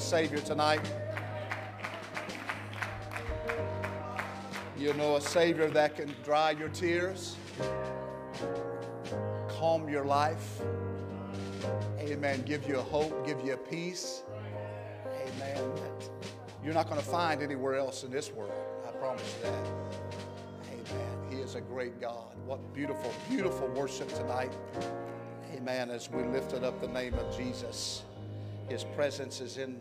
Savior tonight? You know a Savior that can dry your tears, calm your life. Amen. Give you a hope, give you a peace. Amen. You're not going to find anywhere else in this world. I promise you that. Amen. He is a great God. What beautiful, beautiful worship tonight. Amen. As we lifted up the name of Jesus, His presence is in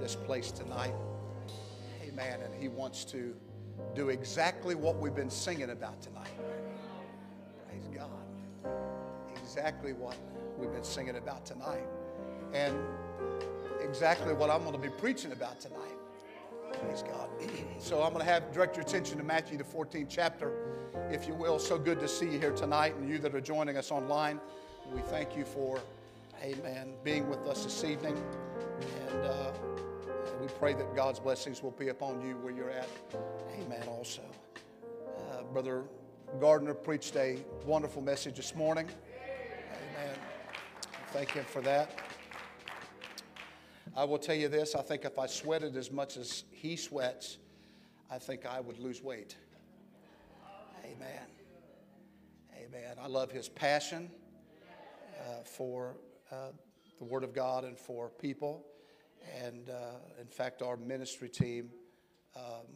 this place tonight. Amen. And He wants to do exactly what we've been singing about tonight. Praise God. Exactly what we've been singing about tonight. And exactly what I'm going to be preaching about tonight. Praise God. So I'm going to have direct your attention to Matthew the 14th chapter, if you will. So good to see you here tonight, and you that are joining us online. We thank you for, Amen, being with us this evening, and uh, we pray that God's blessings will be upon you where you're at. Amen. Also, uh, Brother Gardner preached a wonderful message this morning. Amen. Thank him for that. I will tell you this I think if I sweated as much as he sweats, I think I would lose weight. Amen. Amen. I love his passion uh, for uh, the Word of God and for people. And uh, in fact, our ministry team, um,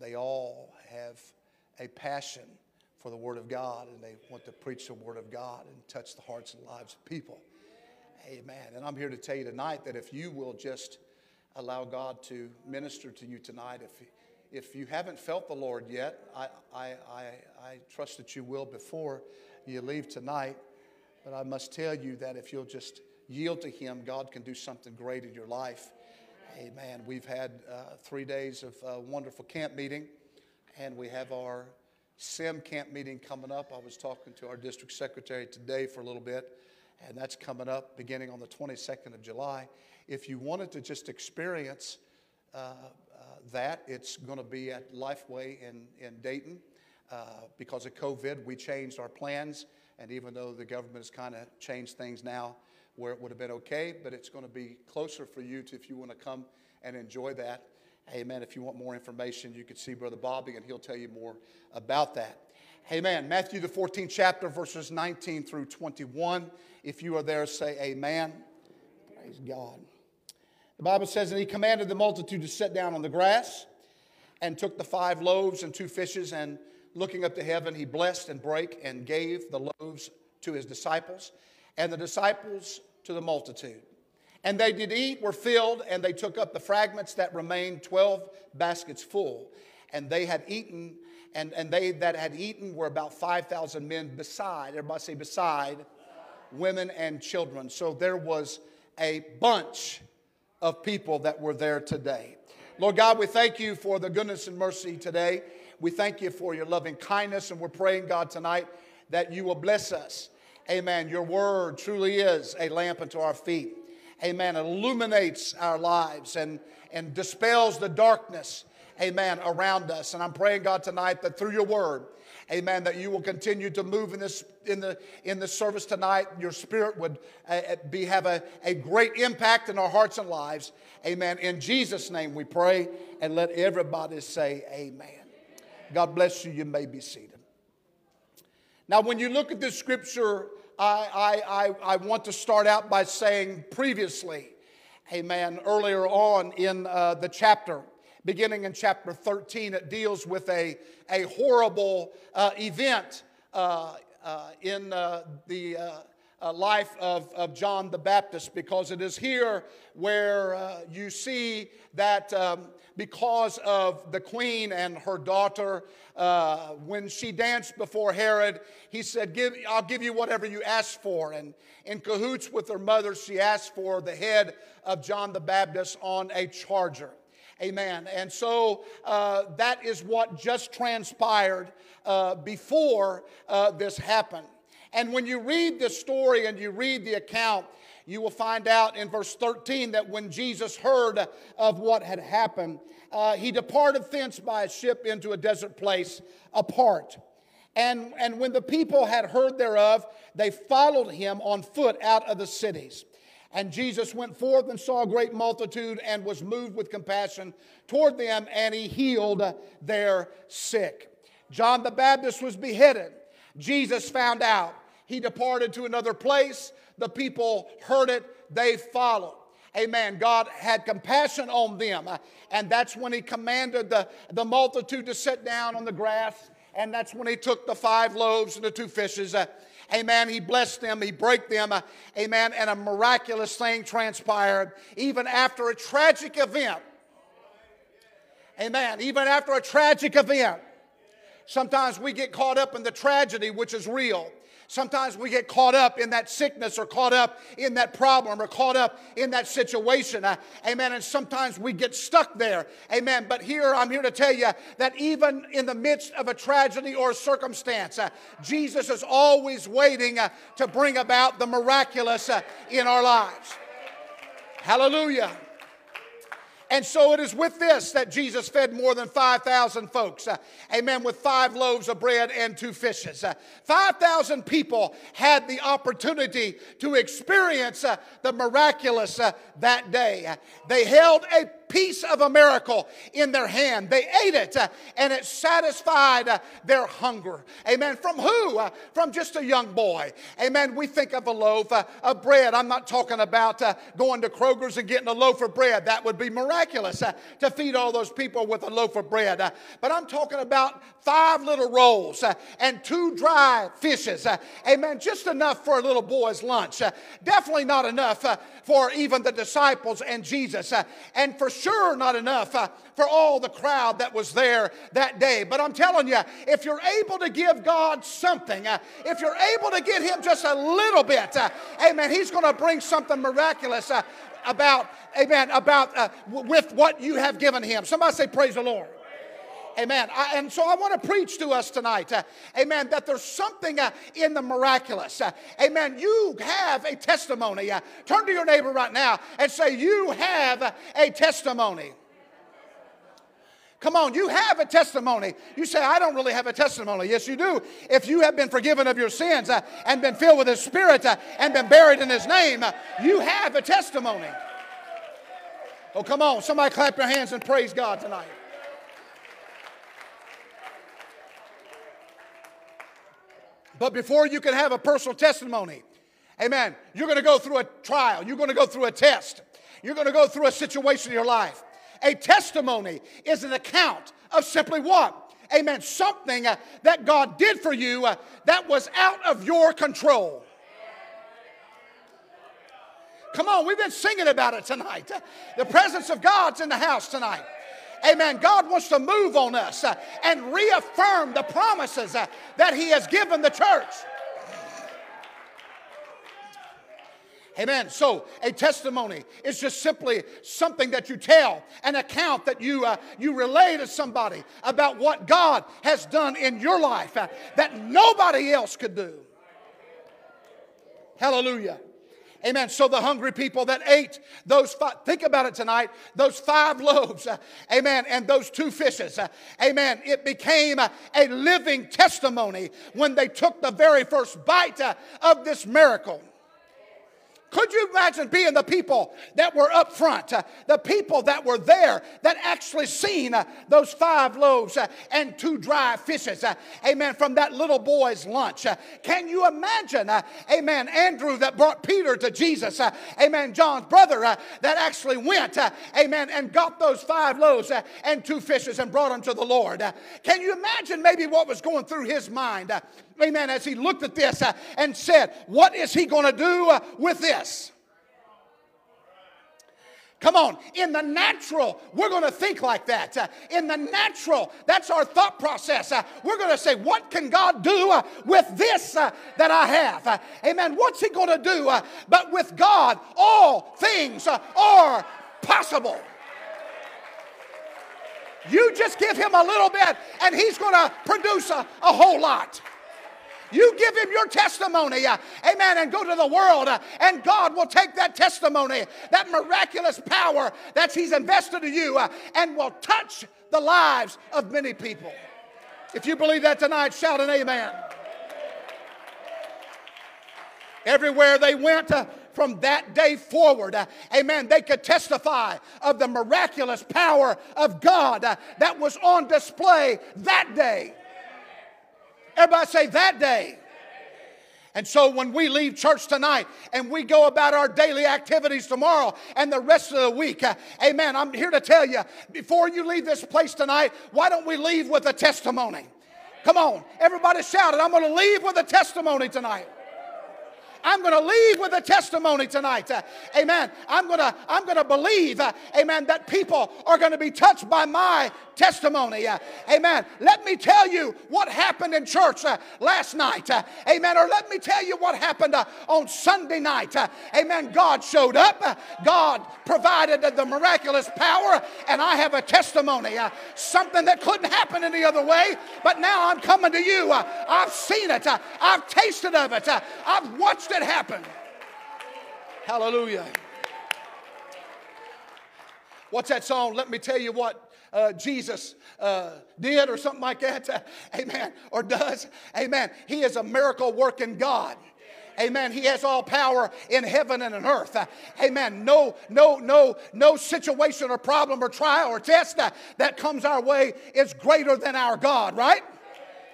they all have a passion for the Word of God and they want to preach the Word of God and touch the hearts and lives of people. Amen. And I'm here to tell you tonight that if you will just allow God to minister to you tonight, if, if you haven't felt the Lord yet, I, I, I, I trust that you will before you leave tonight. But I must tell you that if you'll just yield to Him, God can do something great in your life. Amen. We've had uh, three days of uh, wonderful camp meeting, and we have our SIM camp meeting coming up. I was talking to our district secretary today for a little bit and that's coming up beginning on the 22nd of July. If you wanted to just experience uh, uh, that, it's going to be at Lifeway in, in Dayton. Uh, because of COVID, we changed our plans, and even though the government has kind of changed things now where it would have been okay, but it's going to be closer for you to, if you want to come and enjoy that. Amen. If you want more information, you could see Brother Bobby, and he'll tell you more about that. Amen. Matthew, the 14th chapter, verses 19 through 21. If you are there, say amen. Praise God. The Bible says, And he commanded the multitude to sit down on the grass, and took the five loaves and two fishes, and looking up to heaven, he blessed and brake and gave the loaves to his disciples, and the disciples to the multitude. And they did eat, were filled, and they took up the fragments that remained, 12 baskets full. And they had eaten and, and they that had eaten were about 5,000 men beside, everybody say beside, women and children. So there was a bunch of people that were there today. Lord God, we thank you for the goodness and mercy today. We thank you for your loving kindness, and we're praying, God, tonight that you will bless us. Amen. Your word truly is a lamp unto our feet. Amen. It illuminates our lives and, and dispels the darkness amen, around us. And I'm praying, God, tonight that through your word, amen, that you will continue to move in this in the in the service tonight. Your spirit would uh, be have a, a great impact in our hearts and lives. Amen. In Jesus' name we pray, and let everybody say amen. God bless you. You may be seated. Now, when you look at this scripture, I, I, I, I want to start out by saying previously, amen, earlier on in uh, the chapter, beginning in chapter 13. It deals with a, a horrible uh, event uh, uh, in uh, the uh, life of, of John the Baptist because it is here where you see that um, because of the queen and her daughter, uh, when she danced before Herod, he said, give, I'll give you whatever you ask for. And in cahoots with her mother, she asked for the head of John the Baptist on a charger. Amen. And so uh, that is what just transpired uh, before uh, this happened. And when you read the story and you read the account, you will find out in verse 13 that when Jesus heard of what had happened, uh, he departed thence by a ship into a desert place apart. And, and when the people had heard thereof, they followed him on foot out of the cities. And Jesus went forth and saw a great multitude and was moved with compassion toward them, and he healed their sick. John the Baptist was beheaded. Jesus found out. He departed to another place. The people heard it, they followed. Amen. God had compassion on them. And that's when He commanded the, the multitude to sit down on the grass. And that's when He took the five loaves and the two fishes. Amen. He blessed them, He broke them. Amen. And a miraculous thing transpired even after a tragic event. Amen. Even after a tragic event. Sometimes we get caught up in the tragedy, which is real. Sometimes we get caught up in that sickness or caught up in that problem or caught up in that situation. Uh, amen. And sometimes we get stuck there. Amen. But here, I'm here to tell you that even in the midst of a tragedy or a circumstance, uh, Jesus is always waiting uh, to bring about the miraculous uh, in our lives. Hallelujah. And so it is with this that Jesus fed more than 5,000 folks. Uh, amen. With five loaves of bread and two fishes. Uh, 5,000 people had the opportunity to experience uh, the miraculous uh, that day. Uh, they held a piece of a miracle in their hand. They ate it uh, and it satisfied uh, their hunger. Amen. From who? Uh, from just a young boy. Amen. We think of a loaf uh, of bread. I'm not talking about uh, going to Kroger's and getting a loaf of bread. That would be miraculous uh, to feed all those people with a loaf of bread. but I'm talking about five little rolls and two dry fishes. amen. Just enough for a little boy's lunch. definitely not enough for even the disciples and Jesus. and for sure not enough uh, for all the crowd that was there that day. But I'm telling you, if you're able to give God something, uh, if you're able to get Him just a little bit, uh, amen, He's going to bring something miraculous about, amen, about with what you have given Him. Somebody say, Praise the Lord. Amen. I, and so I want to preach to us tonight, uh, amen, that there's something uh, in the miraculous. Uh, amen. You have a testimony. Uh, turn to your neighbor right now and say, You have a testimony. Come on, you have a testimony. You say, I don't really have a testimony. Yes, you do. If you have been forgiven of your sins uh, and been filled with His Spirit uh, and been buried in His name, uh, you have a testimony. Oh, come on. Somebody clap your hands and praise God tonight. But before you can have a personal testimony, amen, you're going to go through a trial. You're going to go through a test. You're going to go through a situation in your life. A testimony is an account of simply what? Amen. Something uh, that God did for you uh, that was out of your control. Come on, we've been singing about it tonight. The presence of God's in the house tonight. Amen. God wants to move on us uh, and reaffirm the promises uh, that He has given the church. Amen. So a testimony is just simply something that you tell, an account that you uh, you relay to somebody about what God has done in your life uh, that nobody else could do. Hallelujah. Amen. So the hungry people that ate those five, think about it tonight, those five loaves, uh, amen, and those two fishes, uh, amen. It became uh, a living testimony when they took the very first bite of this miracle. Could you imagine being the people that were up front, uh, the people that were there that actually seen uh, those five loaves uh, and two dry fishes, uh, amen, from that little boy's lunch? Uh, can you imagine, uh, amen, Andrew that brought Peter to Jesus, amen, John's brother that actually went, amen, and got those five loaves and two fishes and brought them to the Lord? can you imagine maybe what was going through his mind? Amen, as he looked at this uh, and said, What is he going to do uh, with this? Come on, in the natural, we're going to think like that. Uh, in the natural, that's our thought process. Uh, we're going to say, What can God do uh, with this that I have? Amen. What's He going to do? But with God, all things are possible. You just give Him a little bit, and He's going to produce a, a whole lot. You give him your testimony, uh, amen, and go to the world, uh, and God will take that testimony, that miraculous power that he's invested in you, uh, and will touch the lives of many people. If you believe that tonight, shout an amen. Everywhere they went, uh, from that day forward, uh, amen, they could testify of the miraculous power of God uh, that was on display that day. Everybody say that day. And so when we leave church tonight and we go about our daily activities tomorrow and the rest of the week, uh, amen, I'm here to tell you before you leave this place tonight, why don't we leave with a testimony? Come on, everybody shout it. I'm going to leave with a testimony tonight. I'm going to leave with a testimony tonight. Uh, amen. I'm going to I'm going to believe, uh, amen, that people are going to be touched by my testimony. Uh, amen. Let me tell you what happened in church uh, last night. Uh, amen. Or let me tell you what happened uh, on Sunday night. amen. God showed up. God provided the miraculous power, and I have a testimony. something that couldn't happen any other way, but now I'm coming to you. I've seen it. I've tasted of it. I've watched watched it happen. Hallelujah. What's that song? Let me tell you what uh, Jesus uh, did, or something like that. Uh, amen. Or does. Amen. He is a miracle working God. Amen. He has all power in heaven and in earth. Uh, amen. No, no, no, no situation or problem or trial or test uh, that comes our way is greater than our God, right?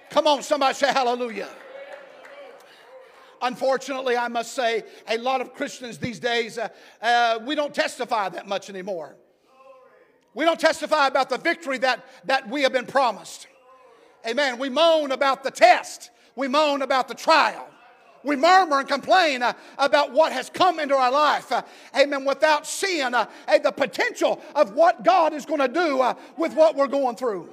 Come on, somebody say hallelujah. Unfortunately, I must say, a lot of Christians these days, uh, uh, we don't testify that much anymore. We don't testify about the victory that, that we have been promised. Amen. We moan about the test, we moan about the trial. We murmur and complain uh, about what has come into our life. Uh, amen. Without seeing uh, the potential of what God is going to do uh, with what we're going through.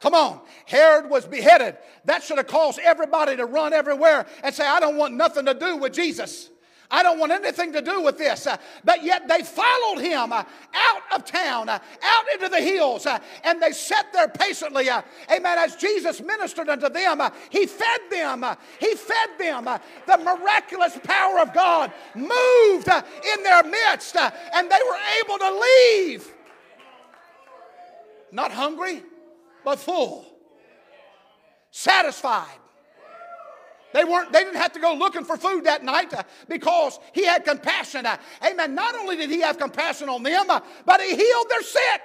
Come on. Herod was beheaded. That should have caused everybody to run everywhere and say, I don't want nothing to do with Jesus. I don't want anything to do with this. Uh, but yet they followed him uh, out of town, uh, out into the hills, uh, and they sat there patiently. Uh, amen. As Jesus ministered unto them, uh, he fed them. he fed them. the miraculous power of God moved in their midst, and they were able to leave. Not hungry, but full, satisfied. They weren't, they didn't have to go looking for food that night uh, because he had compassion. Uh, amen. Not only did he have compassion on them, uh, but he healed their sick.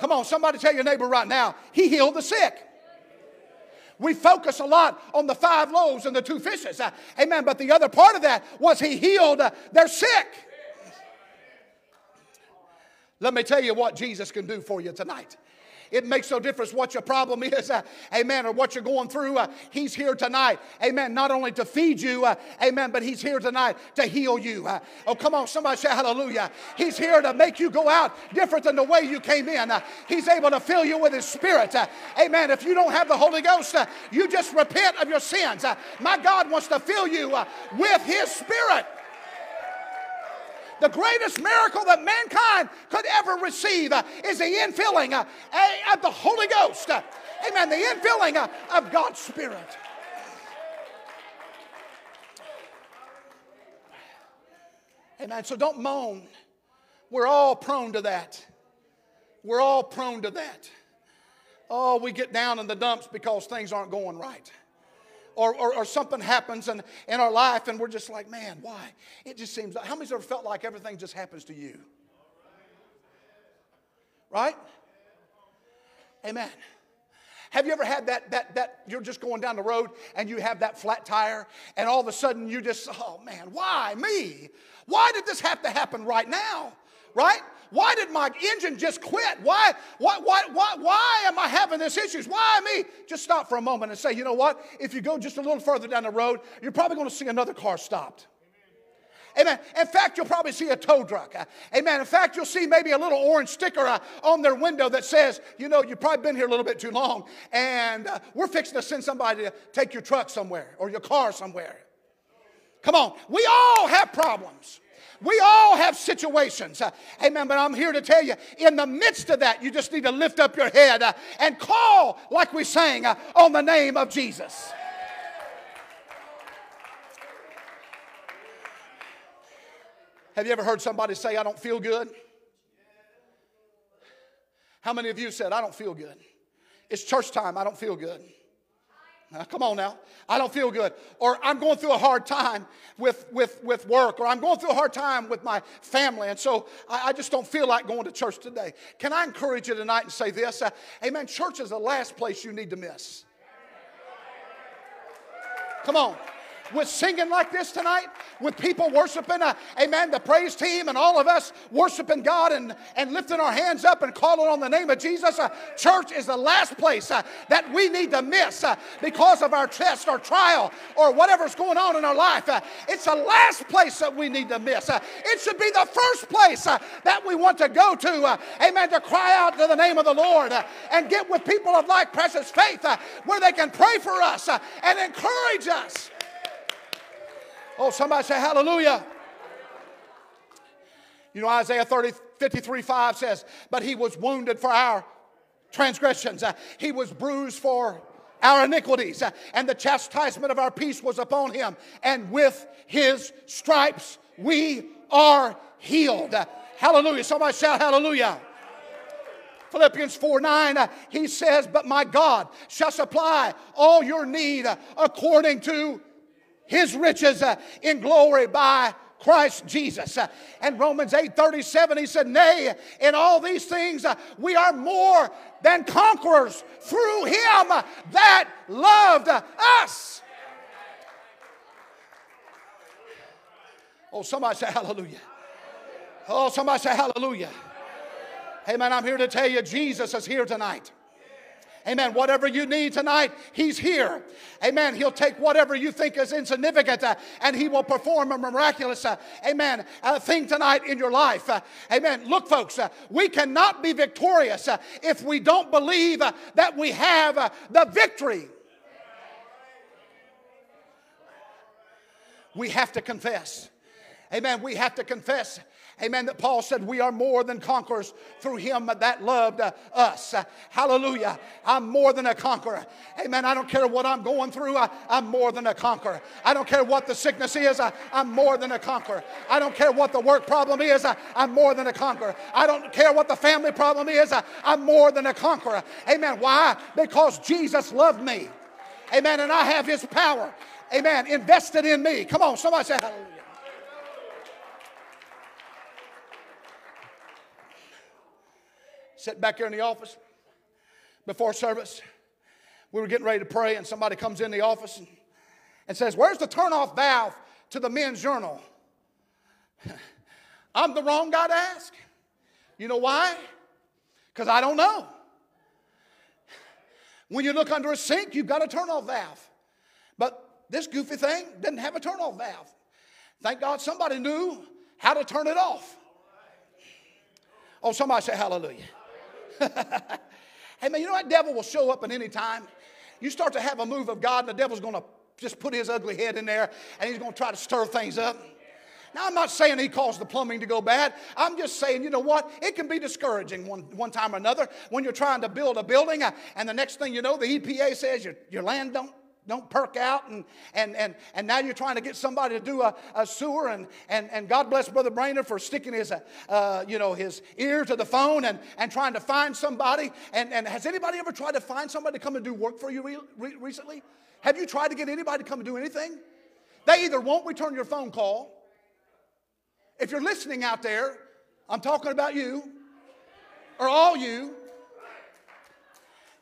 Come on, somebody tell your neighbor right now, he healed the sick. We focus a lot on the five loaves and the two fishes. Amen. But the other part of that was he healed their sick. Let me tell you what Jesus can do for you tonight. It makes no difference what your problem is, uh, amen, or what you're going through. Uh, he's here tonight, amen, not only to feed you, uh, amen, but He's here tonight to heal you. Uh, oh, come on, somebody say hallelujah. He's here to make you go out different than the way you came in. Uh, he's able to fill you with His Spirit, uh, amen. If you don't have the Holy Ghost, you just repent of your sins. my God wants to fill you with His Spirit the greatest miracle that mankind could ever receive uh, is the infilling uh, of the Holy Ghost. Uh, amen. The infilling of God's Spirit. Amen. So don't moan. We're all prone to that. We're all prone to that. Oh, we get down in the dumps because things aren't going right or, or, or, something happens in, in our life and we're just like, man, why? It just seems like, how many's ever felt like everything just happens to you? Right? Amen. Have you ever had that, that, that you're just going down the road and you have that flat tire and all of a sudden you just, oh man, why me? Why did this have to happen right now? Right? Why did my engine just quit? Why, why, why, why, why am I having this issues? Why me? Just stop for a moment and say, you know what? If you go just a little further down the road, you're probably going to see another car stopped. Amen. In fact, you'll probably see a tow truck. Amen. In fact, you'll see maybe a little orange sticker uh, on their window that says, you know, you've probably been here a little bit too long, and uh, we're fixing to send somebody to take your truck somewhere or your car somewhere. Come on. We all have problems. We all have situations. Uh, amen. But I'm here to tell you, in the midst of that, you just need to lift up your head uh, and call, like we sang, uh, on the name of Jesus. Have you ever heard somebody say, I don't feel good? How many of you said, I don't feel good? It's church time, I don't feel good. Come on now. I don't feel good. Or I'm going through a hard time with, with, with work, or I'm going through a hard time with my family, and so I, I just don't feel like going to church today. Can I encourage you tonight and say this? Uh, amen. Church is the last place you need to miss. Come on with singing like this tonight, with people worshiping, uh, amen, the praise team and all of us worshiping God and, and lifting our hands up and calling on the name of Jesus, uh, church is the last place uh, that we need to miss uh, because of our test or trial or whatever's going on in our life. Uh, it's the last place that we need to miss. Uh, it should be the first place that we want to go to, amen, to cry out to the name of the Lord and get with people of like precious faith where they can pray for us and encourage us. Oh, somebody say hallelujah. You know, Isaiah 30, 53 5 says, But he was wounded for our transgressions, he was bruised for our iniquities, and the chastisement of our peace was upon him, and with his stripes we are healed. Hallelujah. Somebody shout hallelujah. Philippians 4 9, uh, he says, But my God shall supply all your need according to his riches uh, in glory by Christ Jesus. Uh, and Romans 8 37, he said, Nay, in all these things uh, we are more than conquerors through him that loved us. Oh, somebody say hallelujah. Oh, somebody say hallelujah. Hey, man, I'm here to tell you Jesus is here tonight. Amen. Whatever you need tonight, He's here. Amen. He'll take whatever you think is insignificant uh, and He will perform a miraculous, uh, amen, uh, thing tonight in your life. Uh, amen. Look, folks, uh, we cannot be victorious uh, if we don't believe that we have the victory. We have to confess. Amen. We have to confess Amen. That Paul said, We are more than conquerors through him that loved us. Hallelujah. I'm more than a conqueror. Amen. I don't care what I'm going through, I, am more than a conqueror. I don't care what the sickness is, I, am more than a conqueror. I don't care what the work problem is, I, am more than a conqueror. I don't care what the family problem is, I'm more than a conqueror. Amen. Why? Because Jesus loved me. Amen. And I have his power. Amen. Invested in me. Come on, somebody say hallelujah. Sitting back here in the office before service. We were getting ready to pray, and somebody comes in the office and, and says, Where's the turn-off valve to the men's journal? I'm the wrong guy to ask. You know why? Because I don't know. When you look under a sink, you've got a turn-off valve. But this goofy thing didn't have a turn-off valve. Thank God somebody knew how to turn it off. Oh, somebody say hallelujah. hey, man, you know that devil will show up at any time. You start to have a move of God, and the devil's going to just put his ugly head in there, and he's going to try to stir things up. Now, I'm not saying he caused the plumbing to go bad. I'm just saying, you know what? It can be discouraging one, one time or another when you're trying to build a building, uh, and the next thing you know, the EPA says your, your land don't don't perk out and, and, and, and now you're trying to get somebody to do a, a sewer and, and, and god bless brother brainerd for sticking his, uh, you know, his ear to the phone and, and trying to find somebody. And, and has anybody ever tried to find somebody to come and do work for you re- re- recently? Have you tried to get anybody to come and do anything? They either won't return your phone call. If you're listening out there i'm talking about you or all you.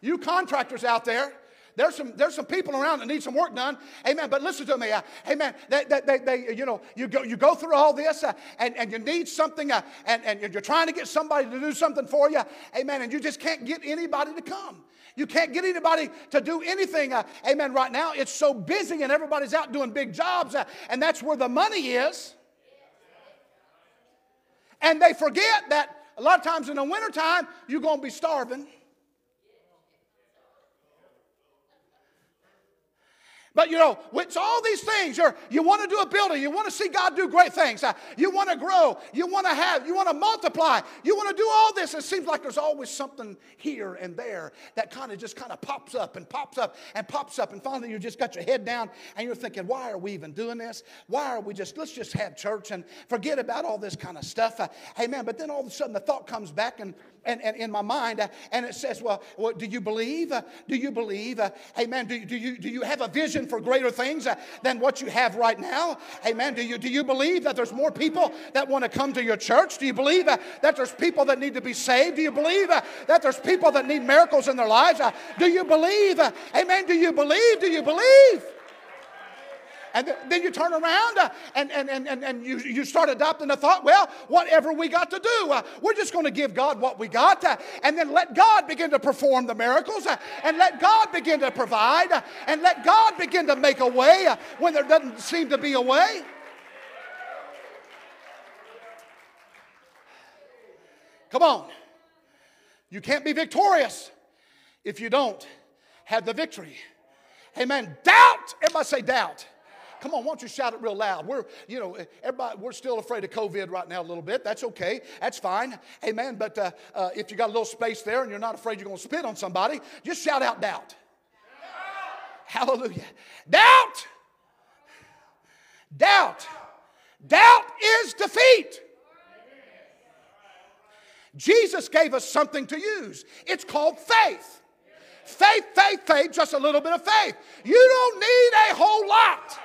You contractors out there There's some, there's some people around that need some work done. Amen. But listen to me. Uh, amen. They, they, they, you know, you go, you go through all this uh, and, and you need something uh, and, and you're trying to get somebody to do something for you. Amen. And you just can't get anybody to come. You can't get anybody to do anything. Uh, amen. Right now, it's so busy and everybody's out doing big jobs, uh, and that's where the money is. And they forget that a lot of times in the wintertime, you're going to be starving. But you know, it's all these things. You're, you want to do a building. You want to see God do great things. Uh, you want to grow. You want to have. You want to multiply. You want to do all this. It seems like there's always something here and there that kind of just kind of pops up and pops up and pops up. And finally, you just got your head down and you're thinking, why are we even doing this? Why are we just, let's just have church and forget about all this kind of stuff. Uh, amen. But then all of a sudden the thought comes back and and, and in my mind, uh, and it says, well, well, do you believe? Uh, do you believe? Uh, amen. Do, do, you, do you have a vision for greater things than what you have right now? Amen. Do you, do you believe that there's more people that want to come to your church? Do you believe that there's people that need to be saved? Do you believe that there's people that need miracles in their lives? do you believe? amen. Do you believe? Do you believe? And then you turn around uh, and, and, and, and, and you, you start adopting the thought, well, whatever we got to do, uh, we're just going to give God what we got uh, and then let God begin to perform the miracles uh, and let God begin to provide uh, and let God begin to make a way uh, when there doesn't seem to be a way. Come on. You can't be victorious if you don't have the victory. Amen. Doubt. Everybody say doubt. Come on, why don't you shout it real loud? We're, you know, everybody, we're still afraid of COVID right now a little bit. That's okay. That's fine. Amen. But uh, uh, if you got a little space there and you're not afraid you're going to spit on somebody, just shout out doubt. Hallelujah. Doubt. Doubt. Doubt is defeat. Jesus gave us something to use. It's called faith. Faith, faith, faith, just a little bit of faith. You don't need a whole lot.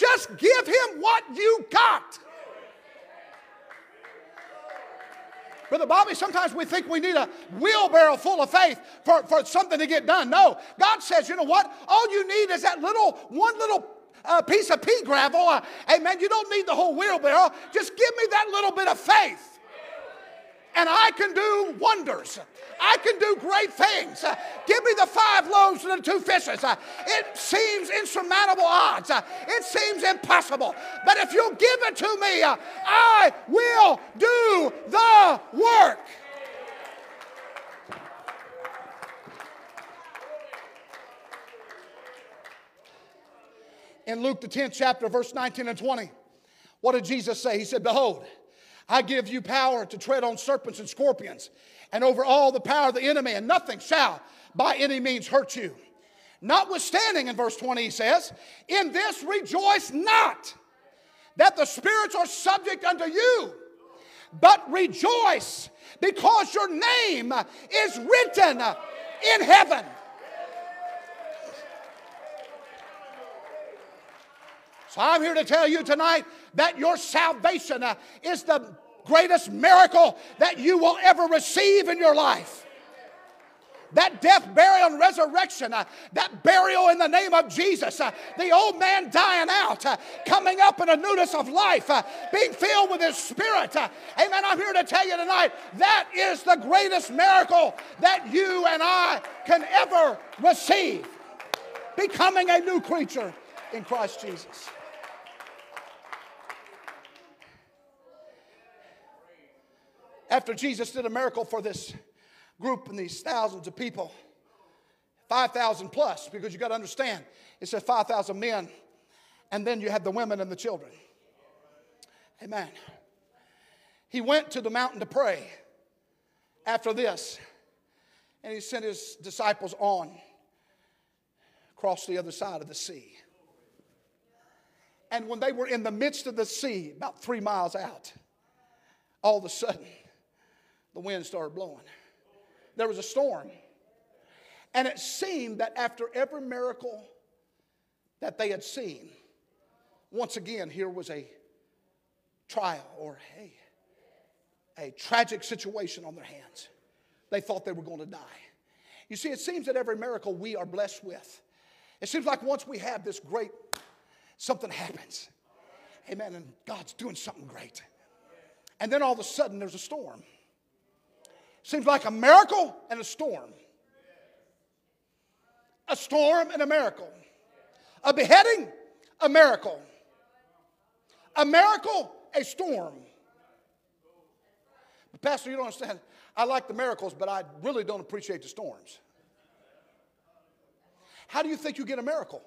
Just give him what you got. Brother Bobby, sometimes we think we need a wheelbarrow full of faith for, for something to get done. No, God says, you know what? All you need is that little, one little uh, piece of pea gravel. Uh, amen. You don't need the whole wheelbarrow. Just give me that little bit of faith and I can do wonders. I can do great things. Give me the five loaves and the two fishes. It seems insurmountable odds. It seems impossible. But if you give it to me, I will do the work. In Luke, the 10th chapter, verse 19 and 20, what did Jesus say? He said, Behold, I give you power to tread on serpents and scorpions and over all the power of the enemy, and nothing shall by any means hurt you. Notwithstanding, in verse 20, he says, In this rejoice not that the spirits are subject unto you, but rejoice because your name is written in heaven. So I'm here to tell you tonight that your salvation uh, is the greatest miracle that you will ever receive in your life. That death, burial, and resurrection, uh, that burial in the name of Jesus, uh, the old man dying out, uh, coming up in a newness of life, uh, being filled with His Spirit. Uh, amen. I'm here to tell you tonight that is the greatest miracle that you and I can ever receive. Becoming a new creature in Christ Jesus. After Jesus did a miracle for this group and these thousands of people, 5,000 plus, because you got to understand, it said 5,000 men, and then you had the women and the children. Amen. He went to the mountain to pray after this, and he sent his disciples on across the other side of the sea. And when they were in the midst of the sea, about three miles out, all of a sudden, the wind started blowing. There was a storm. And it seemed that after every miracle that they had seen, once again, here was a trial or a, a tragic situation on their hands. they thought they were going to die. You see, it seems that every miracle we are blessed with, it seems like once we have this great, something happens. Amen. And God's doing something great. And then all of a sudden there's a storm. Seems like a miracle and a storm. A storm and a miracle. A beheading, a miracle. A miracle, a storm. But Pastor, you don't understand. I like the miracles, but I really don't appreciate the storms. How do you think you get a miracle?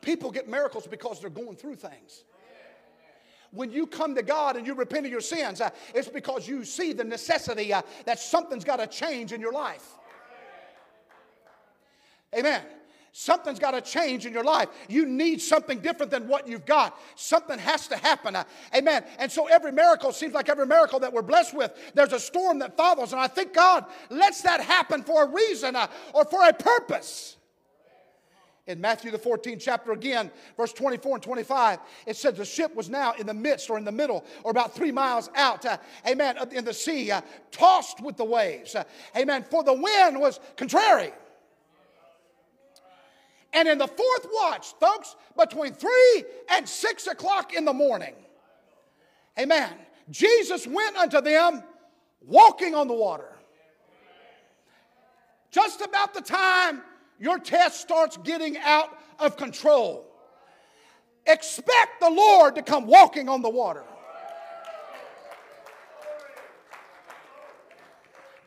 People get miracles because they're going through things. When you come to God and you repent of your sins, uh, it's because you see the necessity uh, that something's got to change in your life. Amen. Something's got to change in your life. You need something different than what you've got. Something has to happen. Uh, amen. And so every miracle seems like every miracle that we're blessed with, there's a storm that follows. And I think God lets that happen for a reason uh, or for a purpose. In Matthew, the 14th chapter, again, verse 24 and 25, it says the ship was now in the midst or in the middle or about three miles out, uh, amen, in the sea, uh, tossed with the waves. Uh, amen. For the wind was contrary. And in the fourth watch, folks, between three and six o'clock in the morning, amen, Jesus went unto them walking on the water. Just about the time your test starts getting out of control, expect the Lord to come walking on the water.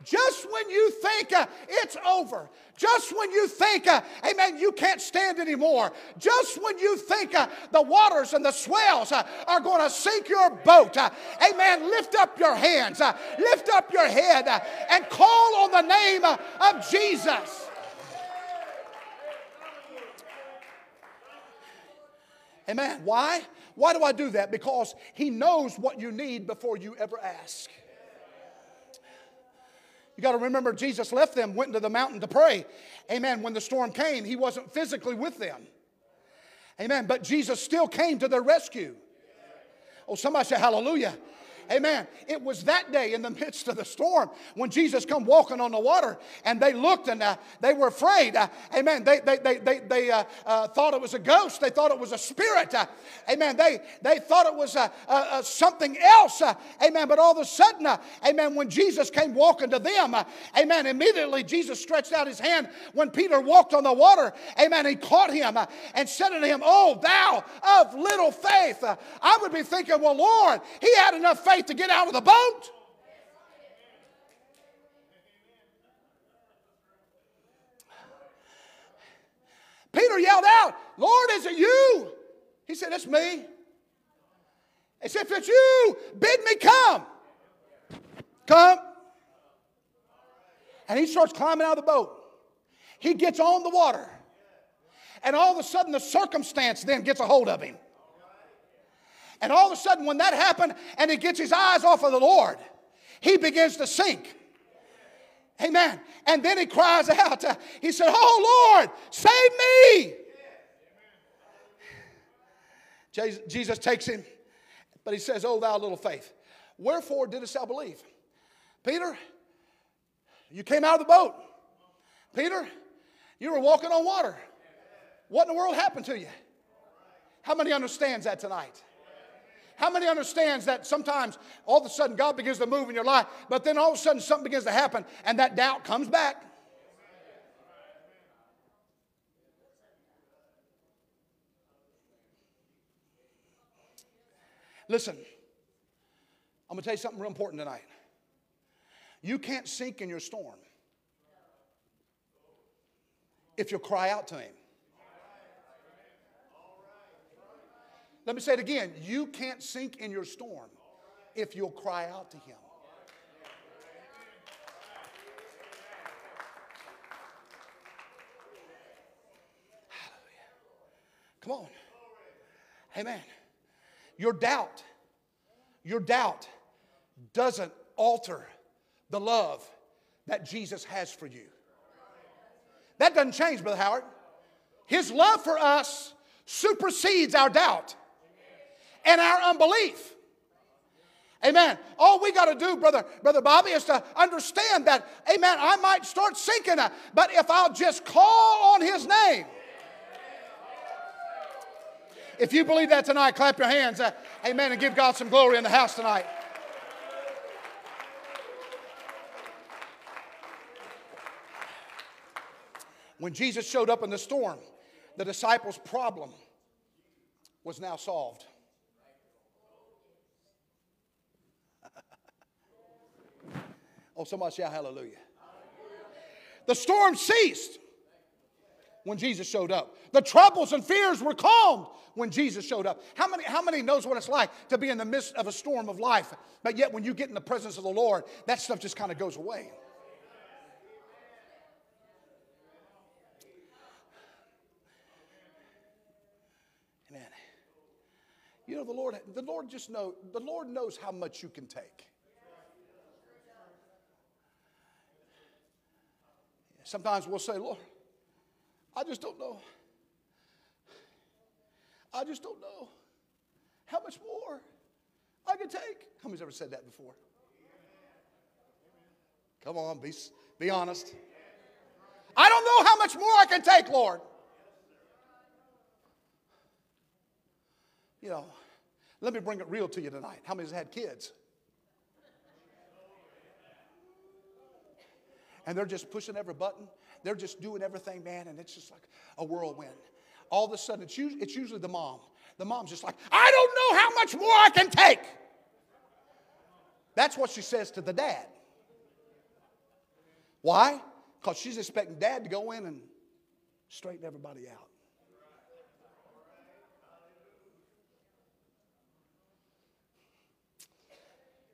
Just when you think uh, it's over, just when you think, uh, amen, you can't stand anymore, just when you think uh, the waters and the swells uh, are going to sink your boat, uh, amen, lift up your hands, uh, lift up your head, and call on the name of Jesus. Amen. Why? Why do I do that? Because He knows what you need before you ever ask. You got to remember, Jesus left them, went into the mountain to pray. Amen. When the storm came, he wasn't physically with them. Amen. But Jesus still came to their rescue. Oh, somebody say hallelujah. Amen. It was that day in the midst of the storm when Jesus come walking on the water and they looked and uh, they were afraid. Uh, amen. They, they, they, they, they uh, uh thought it was a ghost. They thought it was a spirit. Uh, amen. They, they thought it was uh, something else. amen. But all of a sudden, amen, when Jesus came walking to them, amen, immediately Jesus stretched out his hand when Peter walked on the water. Amen. He caught him and said to him, Oh, thou of little faith. I would be thinking, well, Lord, he had enough faith faith to get out of the boat. Peter yelled out, Lord, is it you? He said, It's me. He said, If it's you, bid me come. Come. And he starts climbing out of the boat. He gets on the water. And all of a sudden, the circumstance then gets a hold of him. And all of a sudden, when that happened and he gets his eyes off of the Lord, he begins to sink. Amen. And then he cries out, he said, Oh Lord, save me. Jesus takes him, but he says, Oh, thou little faith, wherefore didst thou believe? Peter, you came out of the boat. Peter, you were walking on water. What in the world happened to you? How many understands that tonight? How many understands that sometimes all of a sudden God begins to move in your life, but then all of a sudden something begins to happen and that doubt comes back? Listen, I'm going to tell you something real important tonight. You can't sink in your storm if you'll cry out to Him. Let me say it again. You can't sink in your storm if you'll cry out to Him. Hallelujah. Come on. Amen. Your doubt, your doubt doesn't alter the love that Jesus has for you. That doesn't change, Brother Howard. His love for us supersedes our doubt and our unbelief. Amen. All we got to do, brother, brother Bobby, is to understand that, amen, I might start sinking, but if I'll just call on his name. If you believe that tonight, clap your hands. Uh, amen. And give God some glory in the house tonight. When Jesus showed up in the storm, the disciples' problem was now solved. Oh, somebody shout hallelujah. The storm ceased when Jesus showed up. The troubles and fears were calmed when Jesus showed up. How many, how many knows what it's like to be in the midst of a storm of life, but yet when you get in the presence of the Lord, that stuff just kind of goes away? Amen. You know the Lord. The Lord just know. The Lord knows how much you can take. Sometimes we'll say, Lord, I just don't know. I just don't know how much more I can take. How many's ever said that before? Come on, be, be honest. I don't know how much more I can take, Lord. You know, let me bring it real to you tonight. How many's had kids? And they're just pushing every button. They're just doing everything, man, and it's just like a whirlwind all of a sudden, it's usually, it's usually the mom. The mom's just like, I don't know how much more I can take. That's what she says to the dad. Why? Because she's expecting dad to go in and straighten everybody out.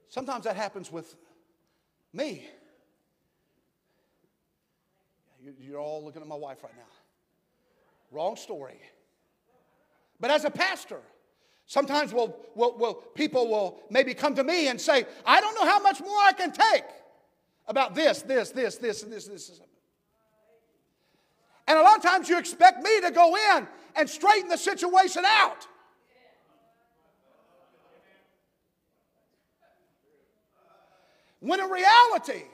Sometimes that happens with me. You're all looking at my wife right now. Wrong story. But as a pastor, sometimes we'll, we'll, we'll, people will maybe come to me and say, I don't know how much more I can take about this, this, this, this, and this, this. And a lot of times you expect me to go in and straighten the situation out. When in reality,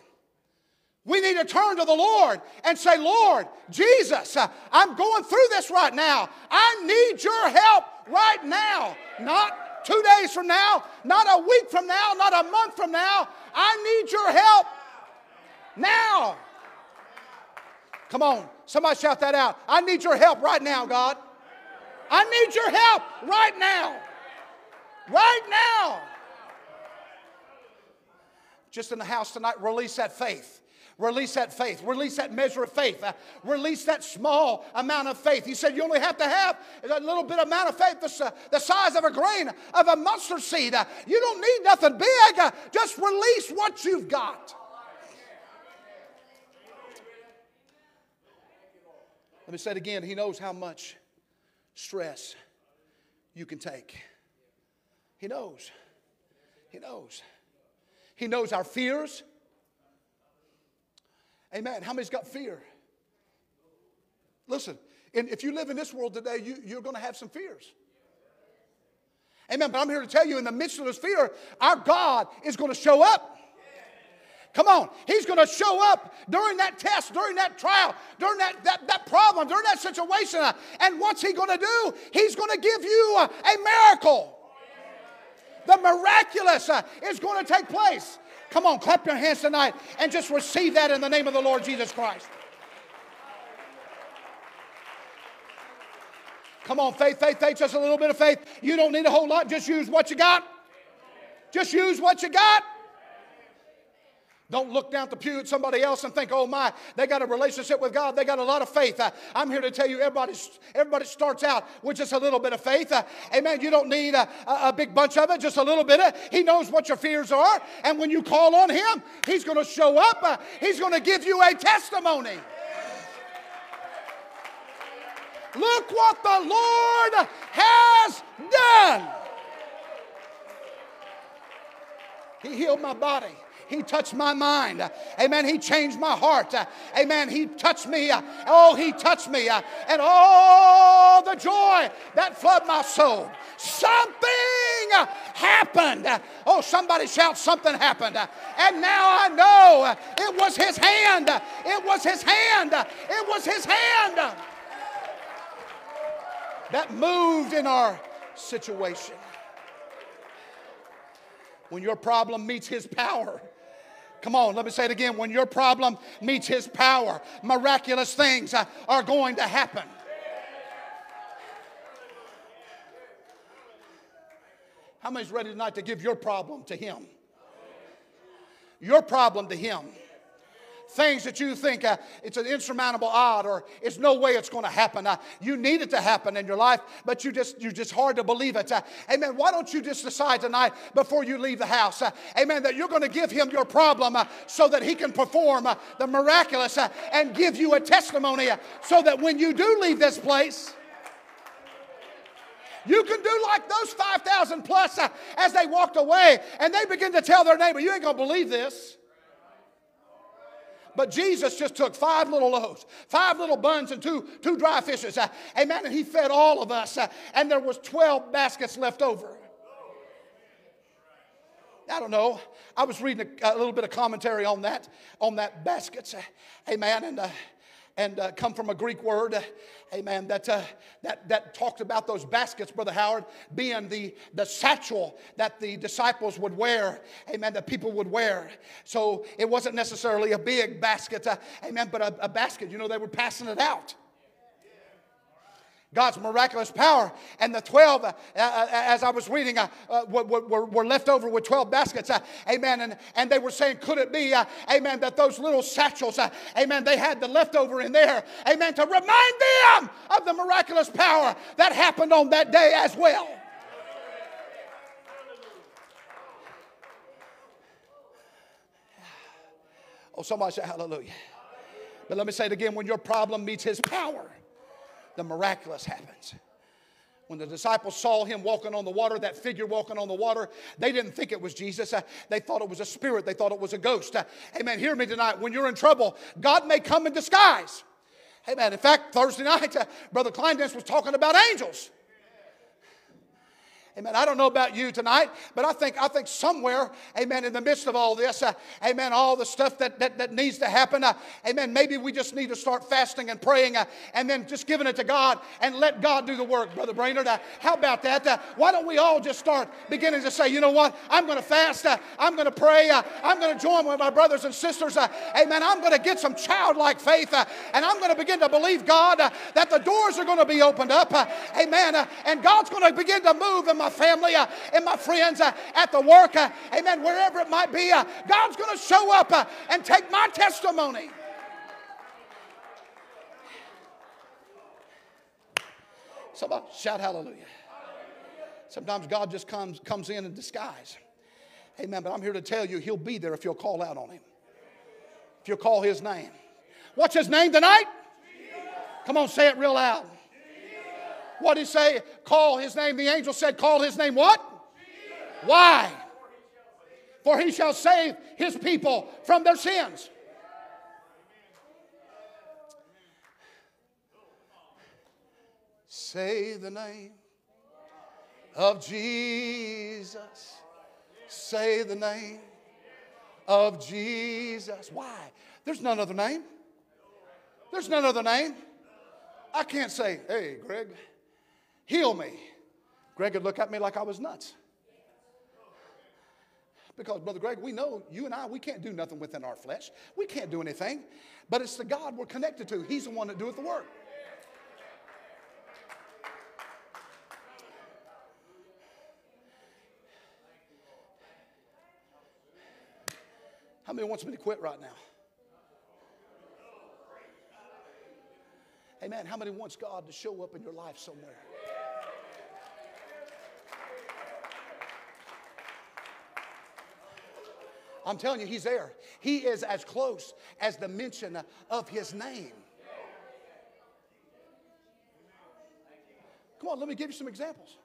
we need to turn to the Lord and say, Lord, Jesus, uh, I'm going through this right now. I need your help right now. Not two days from now, not a week from now, not a month from now. I need your help now. Come on, somebody shout that out. I need your help right now, God. I need your help right now. Right now. Just in the house tonight, release that faith. Release that faith. Release that measure of faith. Uh, release that small amount of faith. He said you only have to have a little bit amount of faith, the, the size of a grain of a mustard seed. Uh, you don't need nothing big. Uh, just release what you've got. Let me say it again. He knows how much stress you can take. He knows. He knows. He knows our fears. Amen. How many's got fear? Listen, if you live in this world today, you, you're going to have some fears. Amen. But I'm here to tell you, in the midst of this fear, our God is going to show up. Come on. He's going to show up during that test, during that trial, during that, that, that problem, during that situation. And what's He going to do? He's going to give you a, a miracle. The miraculous uh, is going to take place. Come on, clap your hands tonight and just receive that in the name of the Lord Jesus Christ. Come on, faith, faith, faith, just a little bit of faith. You don't need a whole lot, just use what you got. Just use what you got. Don't look down the pew at somebody else and think, oh my, they got a relationship with God. They got a lot of faith. Uh, I'm here to tell you, everybody, everybody starts out with just a little bit of faith. Uh, amen. You don't need a, a, big bunch of it, just a little bit. Of, he knows what your fears are. And when you call on Him, He's going to show up. Uh, he's going to give you a testimony. Look what the Lord has done. He healed my body. He touched my mind. Amen. He changed my heart. Amen. He touched me. Oh, He touched me. And all the joy that flooded my soul. Something happened. Oh, somebody shout, something happened. And now I know it was his hand. It was his hand. It was his hand that moved in our situation. When your problem meets his power, Come on, let me say it again. When your problem meets his power, miraculous things uh, are going to happen. How many's ready tonight to give your problem to Him? Your problem to Him. Things that you think uh, it's an insurmountable odd or it's no way it's going to happen. Uh, you need it to happen in your life, but you just you're just hard to believe it. Uh, amen. Why don't you just decide tonight before you leave the house, uh, amen, that you're going to give him your problem uh, so that he can perform uh, the miraculous and give you a testimony so that when you do leave this place, you can do like those 5,000 plus as they walked away and they begin to tell their neighbor, You ain't going to believe this. But Jesus just took five little loaves, five little buns, and two, two dry fishes. Uh, amen. And he fed all of us. Uh, and there was 12 baskets left over. I don't know. I was reading a, a little bit of commentary on that, on that baskets. Uh, amen. And uh, and uh, come from a Greek word, amen, that, uh, that, that talked about those baskets, Brother Howard, being the, the satchel that the disciples would wear, amen, that people would wear. So it wasn't necessarily a big basket, uh, amen, but a, a basket, you know, they were passing it out. God's miraculous power. And the 12, uh, uh, as I was reading, uh, uh were, were, left over with 12 baskets. Uh, amen. And, and they were saying, could it be, uh, amen, that those little satchels, amen, they had the leftover in there, amen, to remind them of the miraculous power that happened on that day as well. Oh, somebody say hallelujah. But let me say it again when your problem meets his power the miraculous happens. When the disciples saw him walking on the water, that figure walking on the water, they didn't think it was Jesus. Uh, they thought it was a spirit. They thought it was a ghost. Uh, amen. Hear me tonight. When you're in trouble, God may come in disguise. Amen. In fact, Thursday night, uh, Brother Kleindienst was talking about angels. Amen. I don't know about you tonight, but I think I think somewhere, amen, in the midst of all this, uh, amen, all the stuff that, that, that needs to happen, uh, amen, maybe we just need to start fasting and praying uh, and then just giving it to God and let God do the work, Brother Brainerd. Uh, how about that? Uh, why don't we all just start beginning to say, you know what? I'm going to fast. Uh, I'm going to pray. I'm going to join with my brothers and sisters. amen. I'm going to get some childlike faith and I'm going to begin to believe, God, that the doors are going to be opened up. amen. and God's going to begin to move in my my family uh, and my friends uh, at the work, uh, amen, wherever it might be. God's going to show up and take my testimony. Somebody shout hallelujah. Sometimes God just comes, comes in in disguise. Amen. But I'm here to tell you, He'll be there if you'll call out on Him. If you'll call His name. What's His name tonight? Come on, say it real loud. What did he say? Call his name. The angel said, Call his name what? Why? For he shall save his people from their sins. Say the name of Jesus. Say the name of Jesus. Why? There's none other name. There's none other name. I can't say, hey, Greg, Heal me. Greg would look at me like I was nuts. Because, Brother Greg, we know you and I, we can't do nothing within our flesh. We can't do anything. But it's the God we're connected to. He's the one that doeth the work. How many wants me to quit right now? Amen. How many wants God to show up in your life somewhere? I'm telling you, he's there. He is as close as the mention of his name. Come on, let me give you some examples.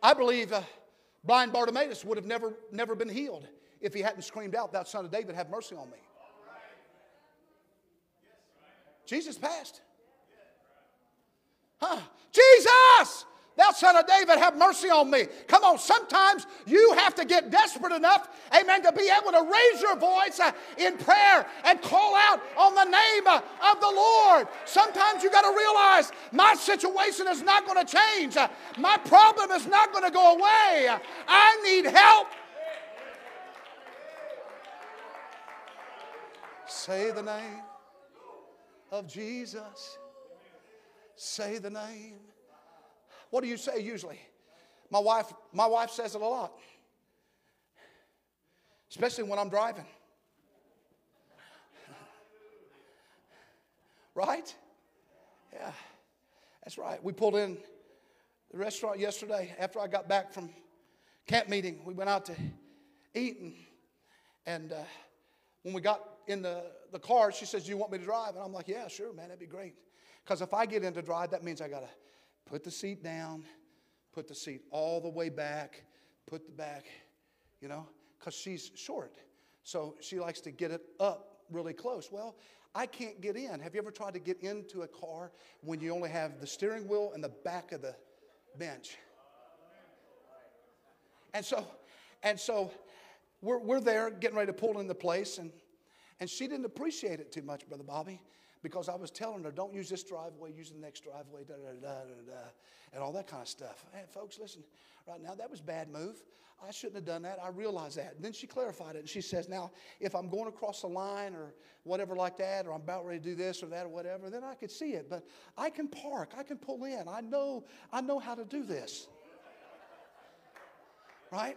I believe uh, blind Bartimaeus would have never, never been healed if he hadn't screamed out, Thou son of David, have mercy on me. Jesus passed. Huh? Jesus, Thou son of David, have mercy on me. Come on, sometimes you have to get desperate enough, amen, to be able to raise your voice uh, in prayer and call out on the name uh, of the Lord. Sometimes you got to realize my situation is not going to change, my problem is not going to go away. I need help. Say the name of Jesus. Say the name what do you say usually? My wife, my wife says it a lot, especially when I'm driving. right? Yeah, that's right. We pulled in the restaurant yesterday after I got back from camp meeting. We went out to eat, and, and uh, when we got in the, the car, she says, Do you want me to drive? And I'm like, Yeah, sure, man, that'd be great. Because if I get in to drive, that means I got to put the seat down, put the seat all the way back, put the back, you know, because she's short. So she likes to get it up really close. Well, I can't get in. Have you ever tried to get into a car when you only have the steering wheel and the back of the bench? And so, and so we're, we're there getting ready to pull into place, and, and she didn't appreciate it too much, Brother Bobby because I was telling her, don't use this driveway, use the next driveway, da da da da da, and all that kind of stuff. Hey, folks, listen, right now, that was bad move. I shouldn't have done that. I realize that. And then she clarified it, and she says, now, if I'm going across the line or whatever like that, or I'm about ready to do this or that or whatever, then I could see it. But I can park, I can pull in. I know, I know how to do this. Right?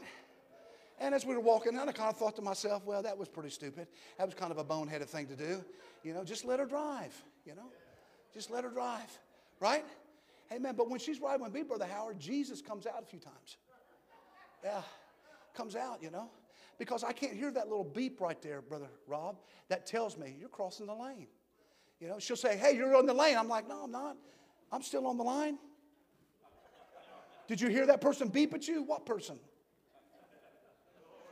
And as we were walking down, I kind of thought to myself, well, that was pretty stupid. That was kind of a boneheaded thing to do. You know, just let her drive, you know? Just let her drive, right? Amen. But when she's riding with me, Brother Howard, Jesus comes out a few times. Yeah, comes out, you know? Because I can't hear that little beep right there, Brother Rob, that tells me you're crossing the lane. You know, she'll say, hey, you're on the lane. I'm like, no, I'm not. I'm still on the line. Did you hear that person beep at you? What person?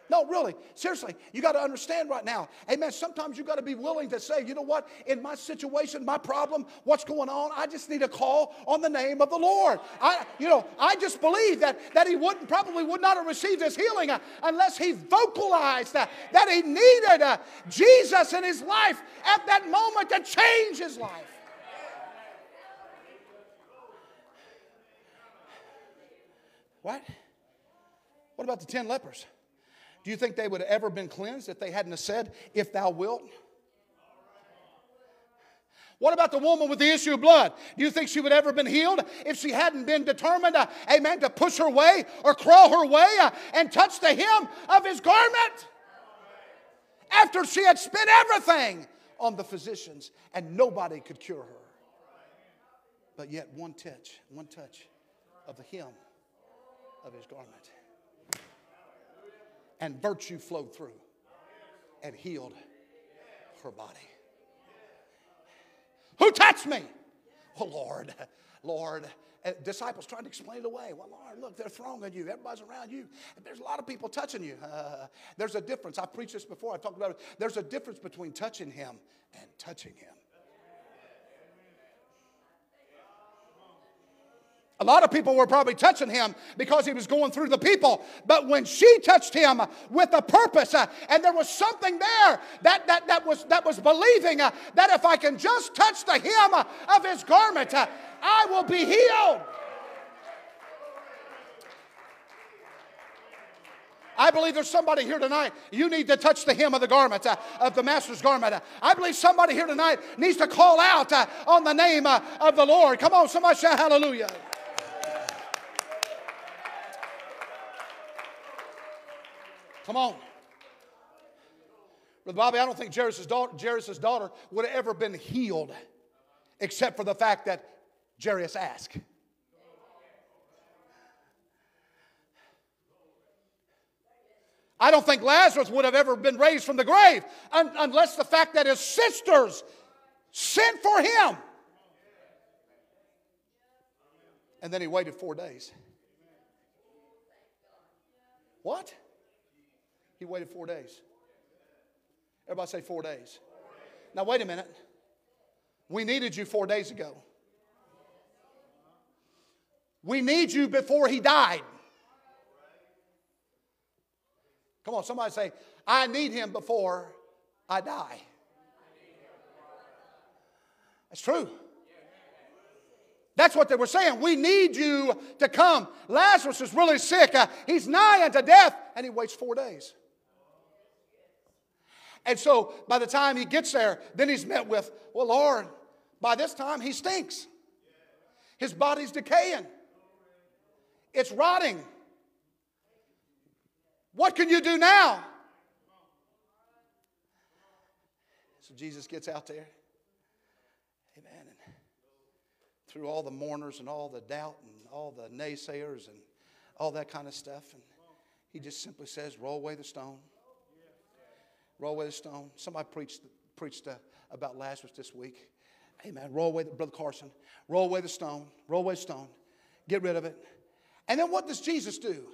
No, really, seriously, you got to understand right now. Amen. Sometimes you got to be willing to say, you know what, in my situation, my problem, what's going on, I just need a call on the name of the Lord. I, you know, I just believe that, that he wouldn't, probably would not have received his healing uh, unless he vocalized uh, that he needed uh, Jesus in his life at that moment to change his life. What? What about the 10 lepers? Do you think they would have ever been cleansed if they hadn't have said, If thou wilt? What about the woman with the issue of blood? Do you think she would ever been healed if she hadn't been determined, uh, amen, to push her way or crawl her way uh, and touch the hem of his garment? After she had spent everything on the physicians and nobody could cure her. But yet, one touch, one touch of the hem of his garment and virtue flowed through and healed her body. Who touched me? Oh, Lord, Lord. And disciples trying to explain it away. Well, Lord, look, they're thronging you. Everybody's around you. There's a lot of people touching you. Uh, there's a difference. I've preached this before. I've talked about it. There's a difference between touching him and touching him. A lot of people were probably touching him because he was going through the people. But when she touched him with a purpose, uh, and there was something there that, that, that, was, that was believing uh, that if I can just touch the hem of his garment, uh, I will be healed. I believe there's somebody here tonight. You need to touch the hem of the garment, uh, of the master's garment. Uh, I believe somebody here tonight needs to call out uh, on the name uh, of the Lord. Come on, somebody shout hallelujah. Come on. Brother Bobby, I don't think Jairus' daughter, daughter would have ever been healed except for the fact that Jairus asked. I don't think Lazarus would have ever been raised from the grave un- unless the fact that his sisters sent for him. And then he waited four days. What? He waited four days. Everybody say four days. Now, wait a minute. We needed you four days ago. We need you before he died. Come on, somebody say, I need him before I die. That's true. That's what they were saying. We need you to come. Lazarus is really sick. Uh, he's nigh unto death, and he waits four days. And so by the time he gets there, then he's met with, well, Lord, by this time he stinks. His body's decaying, it's rotting. What can you do now? So Jesus gets out there. Amen. And through all the mourners and all the doubt and all the naysayers and all that kind of stuff. And he just simply says, Roll away the stone. Roll away the stone. Somebody preached, preached uh, about Lazarus this week. Amen. Roll away, the, Brother Carson. Roll away the stone. Roll away the stone. Get rid of it. And then what does Jesus do?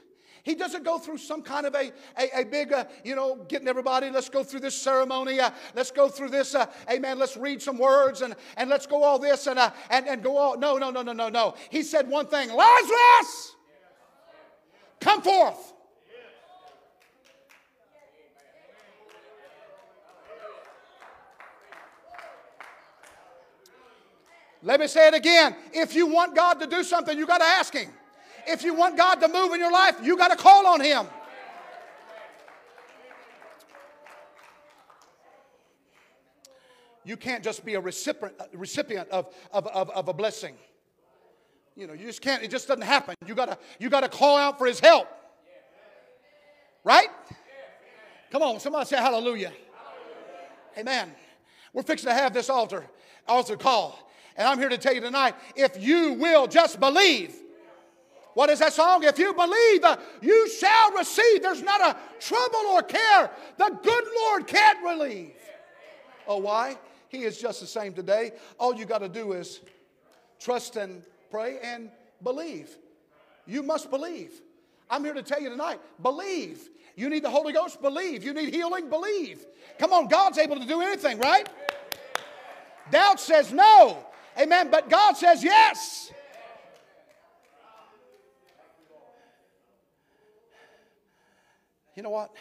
He doesn't go through some kind of a, a, a big, uh, you know, getting everybody, let's go through this ceremony. Uh, let's go through this, uh, amen, let's read some words and, and let's go all this and, uh, and, and go all. No, no, no, no, no, no. He said one thing Lazarus, come forth. Let me say it again. If you want God to do something, you got to ask Him. If you want God to move in your life, you got to call on Him. You can't just be a recipient, uh, recipient of, of, of, of a blessing. You know, you just can't, it just doesn't happen. You gotta, you gotta call out for his help. Right? Come on, somebody say hallelujah. Amen. We're fixing to have this altar, altar call. And I'm here to tell you tonight if you will just believe, what is that song? If you believe, uh, you shall receive. There's not a trouble or care the good Lord can't relieve. Oh, why? He is just the same today. All you got to do is trust and pray and believe. You must believe. I'm here to tell you tonight believe. You need the Holy Ghost? Believe. You need healing? Believe. Come on, God's able to do anything, right? Doubt says no. Amen. But God says yes. You know what?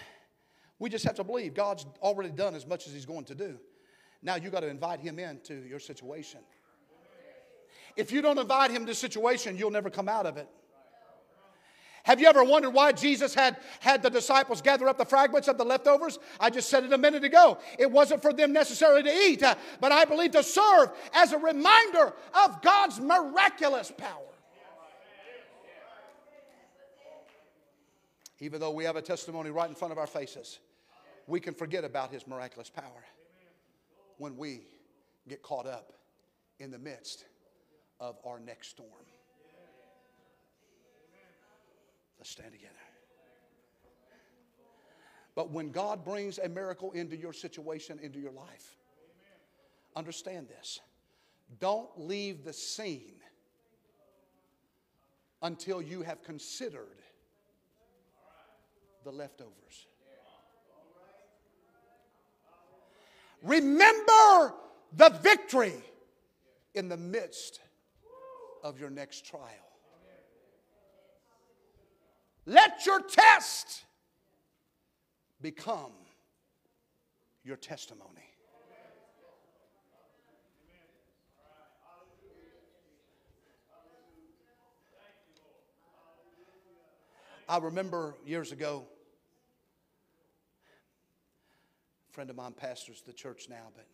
We just have to believe God's already done as much as He's going to do. Now you got to invite Him into your situation. If you don't invite Him to the situation, you'll never come out of it. Have you ever wondered why Jesus had, had the disciples gather up the fragments of the leftovers? I just said it a minute ago. It wasn't for them necessarily to eat, uh, but I believe to serve as a reminder of God's miraculous power. Even though we have a testimony right in front of our faces, we can forget about His miraculous power when we get caught up in the midst of our next storm. Let's stand together. But when God brings a miracle into your situation, into your life, understand this. Don't leave the scene until you have considered the leftovers. Remember the victory in the midst of your next trial. Let your test become your testimony. I remember years ago, a friend of mine pastors the church now, but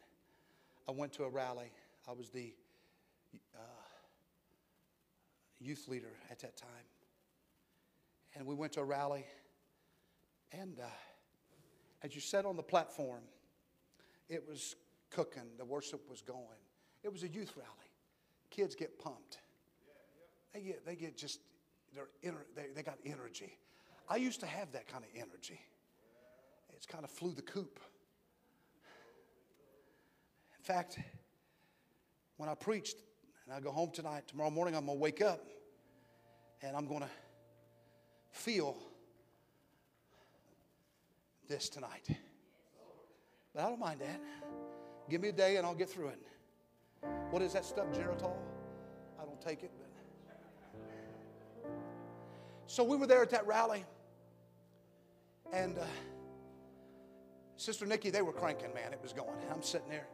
I went to a rally. I was the uh, youth leader at that time and we went to a rally. And uh, as you sat on the platform, it was cooking, the worship was going. It was a youth rally. Kids get pumped. They get, they get just, they're they, they got energy. I used to have that kind of energy. It's kind of flew the coop. In fact, when I preached, and I go home tonight, tomorrow morning, I'm going to wake up and I'm going to feel this tonight. But I don't mind that. Give me a day and I'll get through it. What is that stuff, Geritol? I don't take it, but So we were there at that rally, and uh, Sister Nikki, they were cranking, man. It was going. I'm sitting there,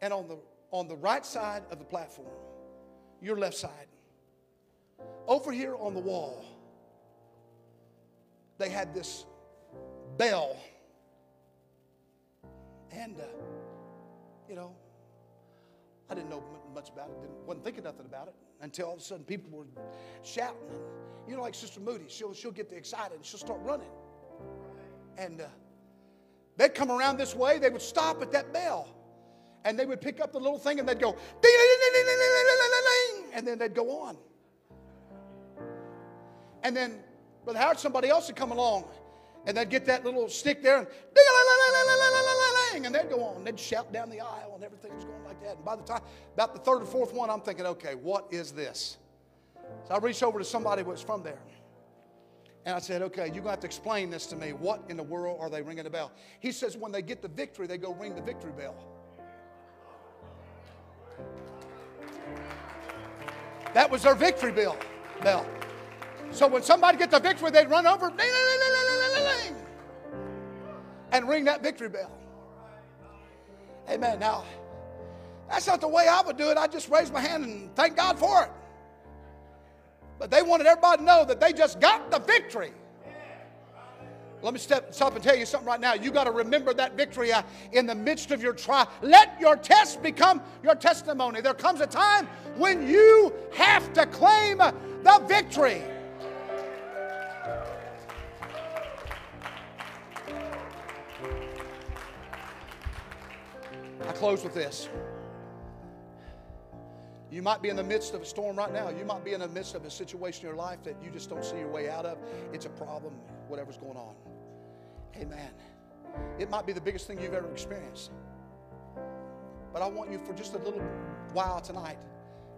and on the on the right side of the platform, your left side, over here on the wall, they had this bell, and uh, you know, I didn't know much about it. Didn't, wasn't thinking nothing about it until all of a sudden people were shouting. And, you know, like Sister Moody, she'll, she'll get the excited and she'll start running. And uh, they'd come around this way, they would stop at that bell. And they would pick up the little thing and they'd go, ding, ding, ding, ding, ding, ding, ding, and then they'd go on. And then Brother Howard, somebody else would come along and they'd get that little stick there and and they'd go on. They'd shout down the aisle and everything was going like that. And by the time, about the third or fourth one, I'm thinking, okay, what is this? So I reached over to somebody who was from there. And I said, okay, you're going to have to explain this to me. What in the world are they ringing the bell? He says, when they get the victory, they go ring the victory bell. That was their victory bell. bell. So when somebody gets the victory, they'd run over and ring that victory bell. Amen. Now, that's not the way I would do it. I just raise my hand and thank God for it. But they wanted everybody to know that they just got the victory. Let me step, stop and tell you something right now. You got to remember that victory uh, in the midst of your trial. Let your test become your testimony. There comes a time when you have to claim the victory. I close with this. You might be in the midst of a storm right now. You might be in the midst of a situation in your life that you just don't see your way out of. It's a problem, whatever's going on. Amen. It might be the biggest thing you've ever experienced. But I want you for just a little while tonight,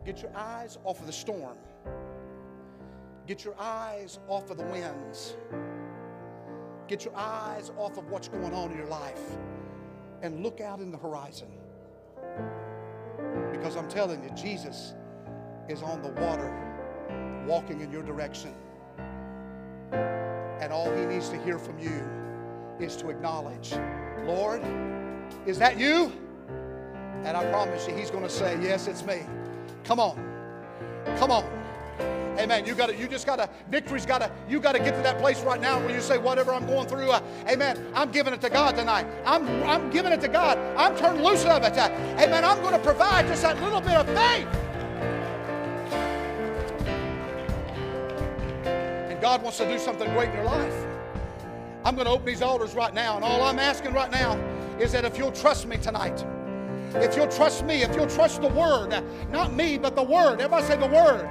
get your eyes off of the storm. Get your eyes off of the winds. Get your eyes off of what's going on in your life and look out in the horizon. Because I'm telling you, Jesus is on the water walking in your direction. And all he needs to hear from you is to acknowledge, Lord, is that you? And I promise you, he's going to say, Yes, it's me. Come on. Come on. Amen. You got to, you just got to, victory's got to, you got to get to that place right now where you say, whatever I'm going through, uh, amen, I'm giving it to God tonight. I'm, I'm giving it to God. I'm turning loose of it. Uh, amen. I'm going to provide just that little bit of faith. And God wants to do something great in your life. I'm going to open these altars right now, and all I'm asking right now is that if you'll trust me tonight, if you'll trust me, if you'll trust the Word, not me, but the Word. Everybody say the Word.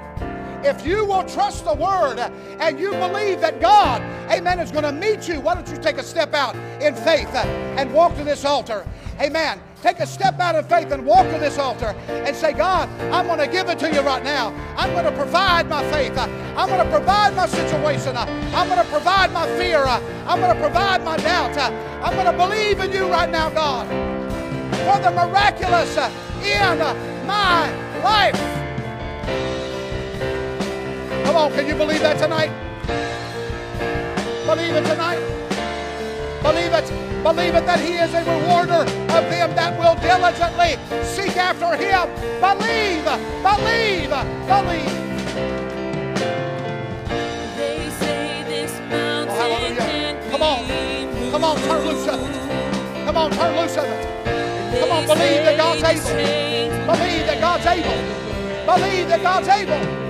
If you will trust the word and you believe that God, amen, is going to meet you, why don't you take a step out in faith and walk to this altar? Amen. Take a step out of faith and walk to this altar and say, God, I'm going to give it to you right now. I'm going to provide my faith. I'm going to provide my situation. I'm going to provide my fear. I'm going to provide my doubt. I'm going to believe in you right now, God, for the miraculous in my life. Come on, can you believe that tonight? Believe it tonight. Believe it. Believe it that He is a rewarder of them that will diligently seek after Him. Believe, believe, believe. They say this oh, mountain Oh, hallelujah. Come on. Come on, turn loose of it. Come on, turn loose of it. Come on, believe that God's able. Believe that God's able. Believe that God's able.